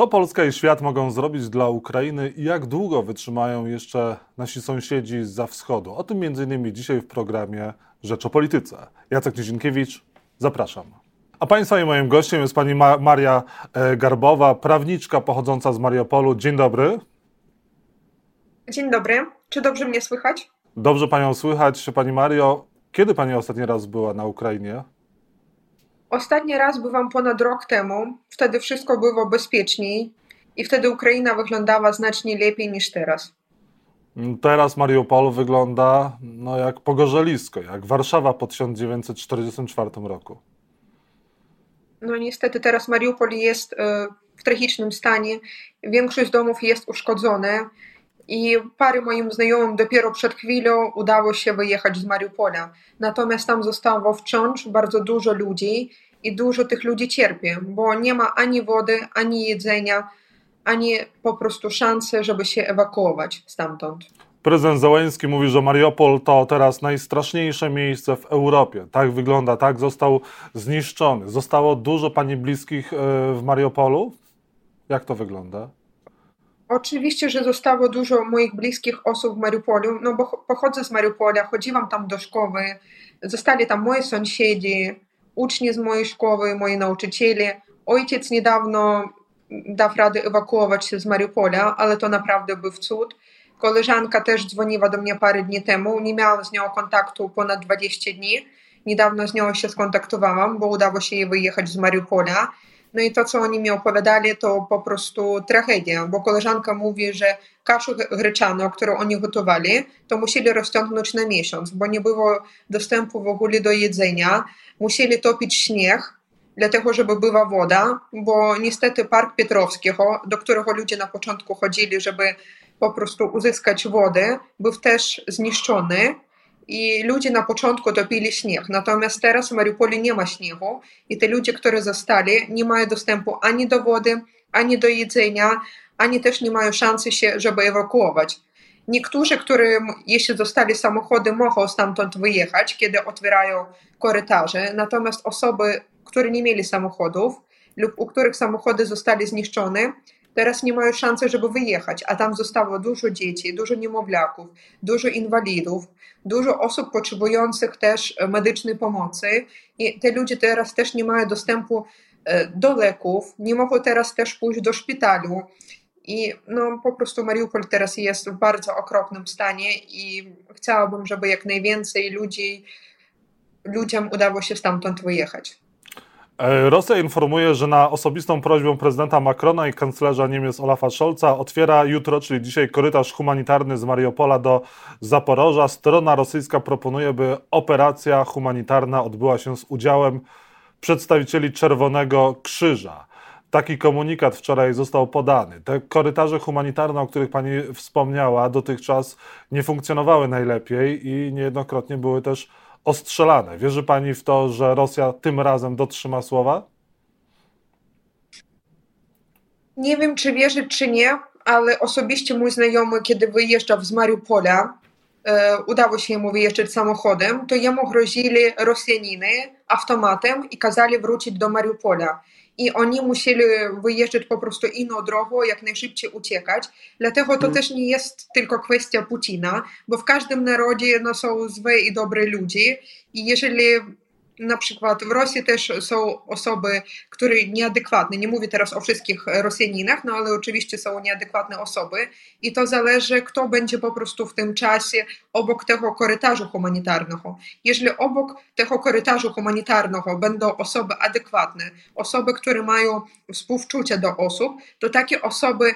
Co Polska i świat mogą zrobić dla Ukrainy i jak długo wytrzymają jeszcze nasi sąsiedzi za wschodu? O tym m.in. dzisiaj w programie Rzecz o Polityce. Jacek Nizinkiewicz, zapraszam. A Państwa i moim gościem jest pani Ma Maria e, Garbowa, prawniczka pochodząca z Mariupolu. Dzień dobry. Dzień dobry. Czy dobrze mnie słychać? Dobrze Panią słychać. Pani Mario, kiedy Pani ostatni raz była na Ukrainie? Ostatni raz byłam ponad rok temu. Wtedy wszystko było bezpieczniej i wtedy Ukraina wyglądała znacznie lepiej niż teraz. Teraz Mariupol wygląda no, jak pogorzelisko, jak Warszawa po 1944 roku. No niestety teraz Mariupol jest e, w tragicznym stanie. Większość domów jest uszkodzone i parę moim znajomym dopiero przed chwilą udało się wyjechać z Mariupola. Natomiast tam zostało wciąż bardzo dużo ludzi i dużo tych ludzi cierpi, bo nie ma ani wody, ani jedzenia, ani po prostu szansy, żeby się ewakuować stamtąd. Prezydent Załęski mówi, że Mariupol to teraz najstraszniejsze miejsce w Europie. Tak wygląda, tak został zniszczony. Zostało dużo pani bliskich e, w Mariupolu? Jak to wygląda? Oczywiście, że zostało dużo moich bliskich osób w Mariupolu, no bo pochodzę z Mariupola, chodziłam tam do szkoły, zostali tam moi sąsiedzi, uczni z mojej szkoły, moi nauczyciele. Ojciec niedawno dał radę ewakuować się z Mariupola, ale to naprawdę był cud. Koleżanka też dzwoniła do mnie parę dni temu, nie miałam z nią kontaktu ponad 20 dni. Niedawno z nią się skontaktowałam, bo udało się jej wyjechać z Mariupola no i to, co oni mi opowiadali, to po prostu tragedia, bo koleżanka mówi, że kaszę gryczaną, którą oni gotowali, to musieli rozciągnąć na miesiąc, bo nie było dostępu w ogóle do jedzenia. Musieli topić śnieg, dlatego żeby była woda, bo niestety Park Pietrowskiego, do którego ludzie na początku chodzili, żeby po prostu uzyskać wodę, był też zniszczony i ludzie na początku topili śnieg. Natomiast teraz w Mariupolu nie ma śniegu i te ludzie, którzy zostali, nie mają dostępu ani do wody, ani do jedzenia, ani też nie mają szansy się, żeby ewakuować. Niektórzy, którzy jeśli zostali samochody, mogą stamtąd wyjechać, kiedy otwierają korytarze, natomiast osoby, które nie mieli samochodów lub u których samochody zostali zniszczone, teraz nie mają szansy, żeby wyjechać, a tam zostało dużo dzieci, dużo niemowlaków, dużo inwalidów, dużo osób potrzebujących też e, medycznej pomocy i te ludzie teraz też nie mają dostępu e, do leków, nie mogą teraz też pójść do szpitalu. I no, po prostu Mariupol teraz jest w bardzo okropnym stanie i chciałabym, żeby jak najwięcej ludzi, ludziom udało się stamtąd wyjechać. E, Rosja informuje, że na osobistą prośbę prezydenta Macrona i kanclerza Niemiec Olafa Scholza otwiera jutro, czyli dzisiaj, korytarz humanitarny z Mariupola do Zaporoża. Strona rosyjska proponuje, by operacja humanitarna odbyła się z udziałem przedstawicieli Czerwonego Krzyża. Taki komunikat wczoraj został podany. Te korytarze humanitarne, o których Pani wspomniała, dotychczas nie funkcjonowały najlepiej i niejednokrotnie były też ostrzelane. Wierzy pani w to, że Rosja tym razem dotrzyma słowa? Nie wiem, czy wierzy, czy nie, ale osobiście mój znajomy, kiedy wyjeżdżał z Mariupola, udało się mu wyjeżdżać samochodem, to jemu grozili Rosjaniny automatem i kazali wrócić do Mariupola i oni musieli wyjeżdżać po prostu inną drogą, jak najszybciej uciekać. Dlatego to mm. też nie jest tylko kwestia Putina, bo w każdym narodzie no, są złe i dobre ludzie i jeżeli na przykład w Rosji też są osoby, które nieadekwatne, nie mówię teraz o wszystkich Rosjaninach, no ale oczywiście są nieadekwatne osoby i to zależy, kto będzie po prostu w tym czasie obok tego korytarza humanitarnego. Jeżeli obok tego korytarza humanitarnego będą osoby adekwatne, osoby, które mają współczucie do osób, to takie osoby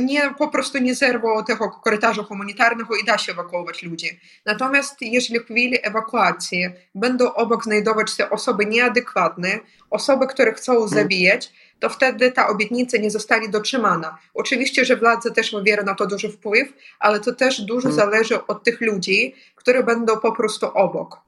nie, po prostu nie zerwą tego korytarza humanitarnego i da się ewakuować ludzi. Natomiast jeżeli w chwili ewakuacji będą obok znajdować się osoby nieadekwatne, osoby, które chcą mm. zabijać, to wtedy ta obietnica nie zostanie dotrzymana. Oczywiście, że władza też wywiera na to duży wpływ, ale to też dużo mm. zależy od tych ludzi, które będą po prostu obok.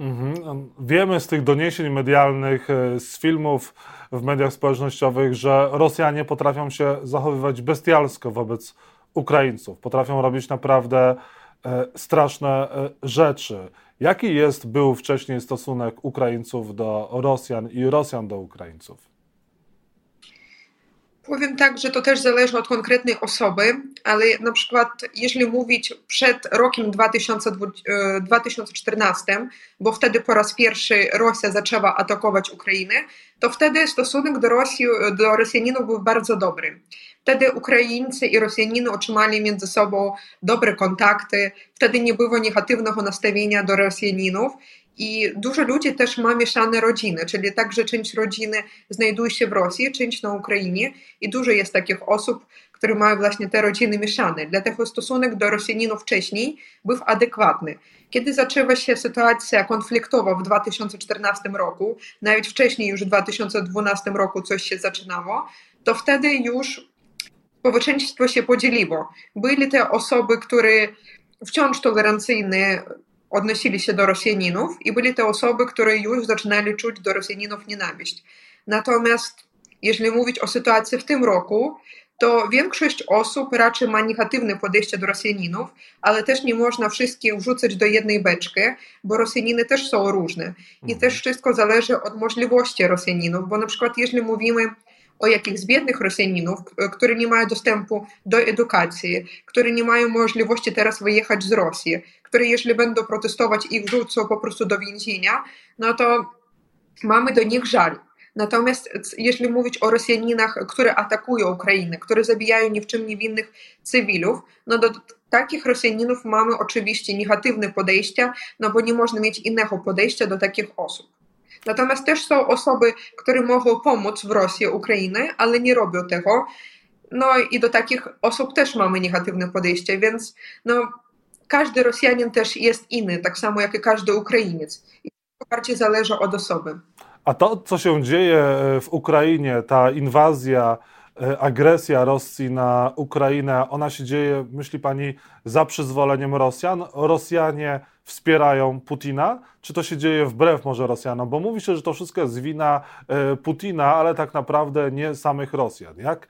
Mhm. Wiemy z tych doniesień medialnych, e, z filmów w mediach społecznościowych, że Rosjanie potrafią się zachowywać bestialsko wobec Ukraińców, potrafią robić naprawdę e, straszne e, rzeczy. Jaki jest, był wcześniej stosunek Ukraińców do Rosjan i Rosjan do Ukraińców? Powiem tak, że to też zależy od konkretnej osoby, ale na przykład jeśli mówić przed rokiem 2014, bo wtedy po raz pierwszy Rosja zaczęła atakować Ukrainę, to wtedy stosunek do Rosji, do Rosjanów był bardzo dobry. Wtedy Ukraińcy i Rosjanie otrzymali między sobą dobre kontakty, wtedy nie było negatywnego nastawienia do Rosjaninów i dużo ludzi też ma mieszane rodziny, czyli także część rodziny znajduje się w Rosji, część na Ukrainie i dużo jest takich osób, które mają właśnie te rodziny mieszane. Dlatego stosunek do Rosjaninów wcześniej był adekwatny. Kiedy zaczęła się sytuacja konfliktowa w 2014 roku, nawet wcześniej już w 2012 roku coś się zaczynało, to wtedy już społeczeństwo się podzieliło. Byli te osoby, które wciąż tolerancyjne odnosili się do Rosjaninów i byli te osoby, które już zaczynali czuć do Rosjaninów nienawiść. Natomiast jeśli mówić o sytuacji w tym roku, to większość osób raczej ma negatywne podejście do Rosjaninów, ale też nie można wszystkich wrzucać do jednej beczki, bo Rosjaniny też są różne. I mhm. też wszystko zależy od możliwości Rosjaninów, bo na przykład jeśli mówimy o jakichś biednych Rosjaninów, którzy nie mają dostępu do edukacji, którzy nie mają możliwości teraz wyjechać z Rosji, które jeśli będą protestować ich wrzucą po prostu do więzienia, no to mamy do nich żal. Natomiast jeśli mówić o Rosjaninach, które atakują Ukrainę, które zabijają ni w niewinnych cywilów, no do takich Rosjaninów mamy oczywiście negatywne podejście, no bo nie można mieć innego podejścia do takich osób. Natomiast też są osoby, które mogą pomóc w Rosji, Ukrainy, ale nie robią tego. No i do takich osób też mamy negatywne podejście, więc no, każdy Rosjanin też jest inny, tak samo jak i każdy Ukrainiec. I to bardziej zależy od osoby. A to, co się dzieje e, w Ukrainie, ta inwazja, e, agresja Rosji na Ukrainę, ona się dzieje, myśli pani, za przyzwoleniem Rosjan? Rosjanie wspierają Putina, czy to się dzieje wbrew może Rosjanom? Bo mówi się, że to wszystko jest wina e, Putina, ale tak naprawdę nie samych Rosjan. Jak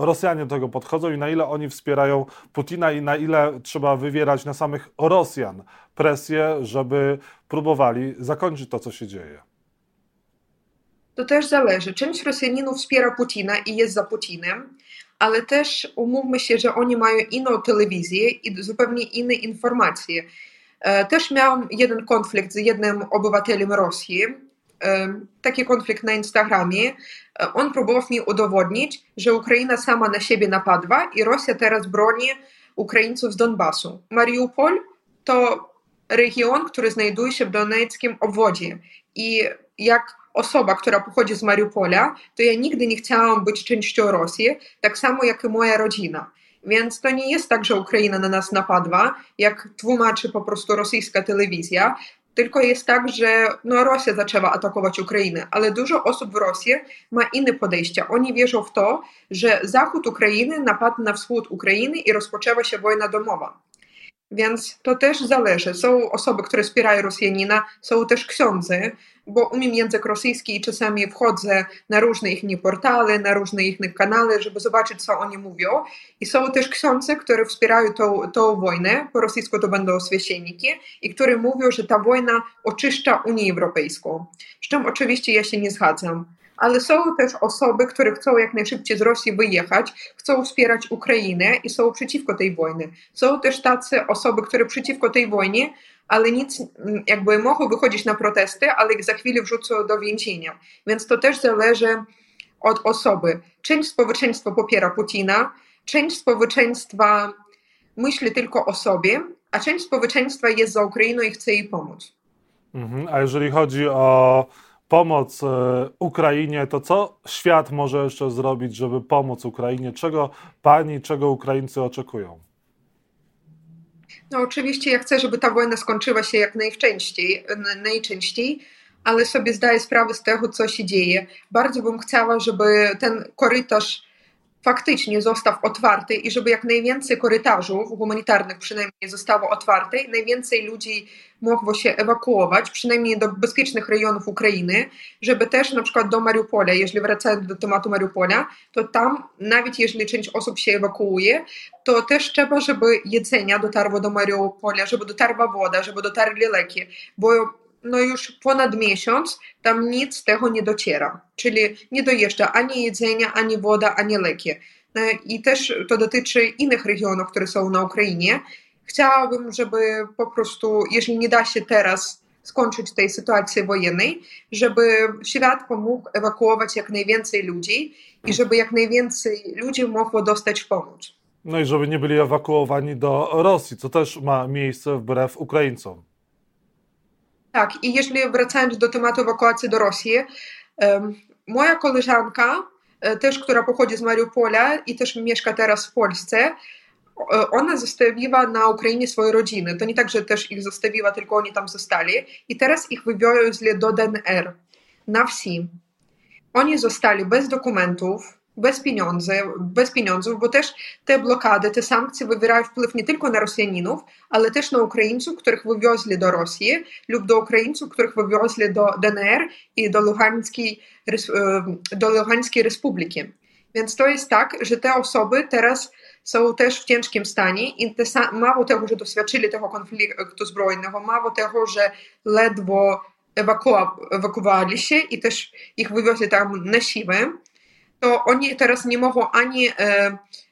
Rosjanie do tego podchodzą i na ile oni wspierają Putina i na ile trzeba wywierać na samych Rosjan presję, żeby próbowali zakończyć to, co się dzieje? To też zależy. Część Rosjaninów wspiera Putina i jest za Putinem, ale też umówmy się, że oni mają inną telewizję i zupełnie inne informacje. E, też miałam jeden konflikt z jednym obywatelem Rosji, e, taki konflikt na Instagramie. E, on próbował mi udowodnić, że Ukraina sama na siebie napadła i Rosja teraz broni Ukraińców z Donbasu. Mariupol to region, który znajduje się w doneckim obwodzie i jak osoba, która pochodzi z Mariupola, to ja nigdy nie chciałam być częścią Rosji, tak samo jak i moja rodzina. Więc to nie jest tak, że Ukraina na nas napadła, jak tłumaczy po prostu rosyjska telewizja, tylko jest tak, że no, Rosja zaczęła atakować Ukrainę, ale dużo osób w Rosji ma inne podejście. Oni wierzą w to, że zachód Ukrainy napadł na wschód Ukrainy i rozpoczęła się wojna domowa. Więc to też zależy. Są osoby, które wspierają Rosjanina, są też ksiądzy, bo umiem język rosyjski i czasami wchodzę na różne ich portale, na różne ich kanały, żeby zobaczyć, co oni mówią. I są też ksiądzy, które wspierają tą, tą wojnę, po rosyjsku to będą święcienniki, i które mówią, że ta wojna oczyszcza Unię Europejską. Z czym oczywiście ja się nie zgadzam ale są też osoby, które chcą jak najszybciej z Rosji wyjechać, chcą wspierać Ukrainę i są przeciwko tej wojnie. Są też tacy osoby, które przeciwko tej wojnie, ale nic, jakby mogą wychodzić na protesty, ale ich za chwilę wrzucą do więzienia. Więc to też zależy od osoby. Część społeczeństwa popiera Putina, część społeczeństwa myśli tylko o sobie, a część społeczeństwa jest za Ukrainą i chce jej pomóc. Mhm. A jeżeli chodzi o pomoc e, Ukrainie, to co świat może jeszcze zrobić, żeby pomóc Ukrainie? Czego pani, czego Ukraińcy oczekują? No oczywiście ja chcę, żeby ta wojna skończyła się jak najczęściej, najczęściej, ale sobie zdaję sprawę z tego, co się dzieje. Bardzo bym chciała, żeby ten korytarz faktycznie został otwarty i żeby jak najwięcej korytarzów humanitarnych przynajmniej zostało otwarte najwięcej ludzi mogło się ewakuować, przynajmniej do bezpiecznych rejonów Ukrainy, żeby też na przykład do Mariupola, jeżeli wracając do tematu Mariupola, to tam nawet jeżeli część osób się ewakuuje, to też trzeba, żeby jedzenia dotarło do Mariupola, żeby dotarła woda, żeby dotarli leki, bo no już ponad miesiąc tam nic z tego nie dociera. Czyli nie dojeżdża ani jedzenia, ani woda, ani leki. E, I też to dotyczy innych regionów, które są na Ukrainie. Chciałabym, żeby po prostu, jeśli nie da się teraz skończyć tej sytuacji wojennej, żeby świat pomógł ewakuować jak najwięcej ludzi i żeby jak najwięcej ludzi mogło dostać pomoc. No i żeby nie byli ewakuowani do Rosji, co też ma miejsce wbrew Ukraińcom. Tak, i jeśli wracając do tematu ewakuacji do Rosji, moja koleżanka, e, też która pochodzi z Mariupola i też mieszka teraz w Polsce, ona zostawiła na Ukrainie swoje rodziny. To nie tak, że też ich zostawiła, tylko oni tam zostali. I teraz ich wywiozli do DNR na wsi. Oni zostali bez dokumentów, bez pieniędzy, bez pieniądzów, bo też te blokady, te sankcje wywierają wpływ nie tylko na Rosjaninów, ale też na Ukraińców, których wywiozli do Rosji lub do Ukraińców, których wywiozli do DNR i do Luhańskiej, Rys- e, do Luhańskiej Republiki. Więc to jest tak, że te osoby teraz są też w ciężkim stanie i te, sa- mało tego, że doświadczyli tego konfliktu zbrojnego, mało tego, że ledwo ewakuo- ewakuowali się i też ich wywiozli tam na siłę, to oni teraz nie mogą ani e,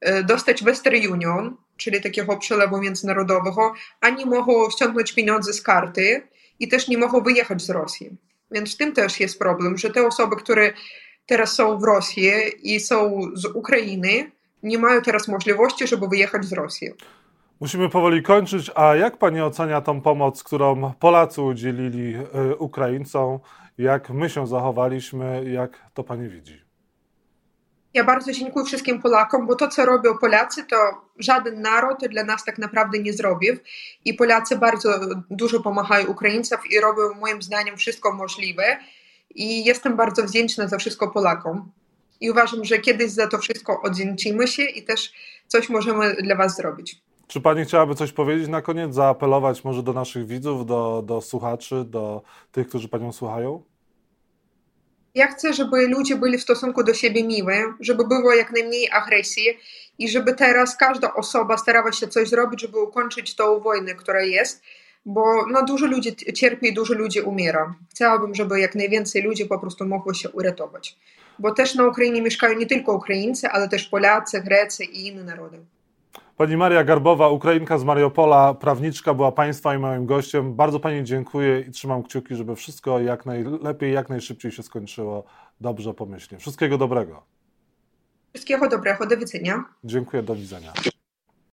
e, dostać Western Union, czyli takiego przelewu międzynarodowego, ani mogą ściągnąć pieniądze z karty i też nie mogą wyjechać z Rosji. Więc w tym też jest problem, że te osoby, które teraz są w Rosji i są z Ukrainy, nie mają teraz możliwości, żeby wyjechać z Rosji. Musimy powoli kończyć, a jak pani ocenia tą pomoc, którą Polacy udzielili y, Ukraińcom? Jak my się zachowaliśmy? Jak to pani widzi? Ja bardzo dziękuję wszystkim Polakom, bo to, co robią Polacy, to żaden naród dla nas tak naprawdę nie zrobił. I Polacy bardzo dużo pomagają Ukraińcom i robią moim zdaniem wszystko możliwe. I jestem bardzo wdzięczna za wszystko Polakom. I uważam, że kiedyś za to wszystko oddzięczymy się i też coś możemy dla Was zrobić. Czy pani chciałaby coś powiedzieć na koniec? Zaapelować może do naszych widzów, do, do słuchaczy, do tych, którzy panią słuchają? Ja chcę, żeby ludzie byli w stosunku do siebie miły, żeby było jak najmniej agresji i żeby teraz każda osoba starała się coś zrobić, żeby ukończyć tą wojnę, która jest, bo no, dużo ludzi cierpi i dużo ludzi umiera. Chciałabym, żeby jak najwięcej ludzi po prostu mogło się uratować. Bo też na Ukrainie mieszkają nie tylko Ukraińcy, ale też Polacy, Grecy i inne narody. Pani Maria Garbowa, Ukrainka z Mariupola, prawniczka, była Państwa i moim gościem. Bardzo Pani dziękuję i trzymam kciuki, żeby wszystko jak najlepiej, jak najszybciej się skończyło dobrze, pomyślnie. Wszystkiego dobrego. Wszystkiego dobrego, do widzenia. Dziękuję, do widzenia.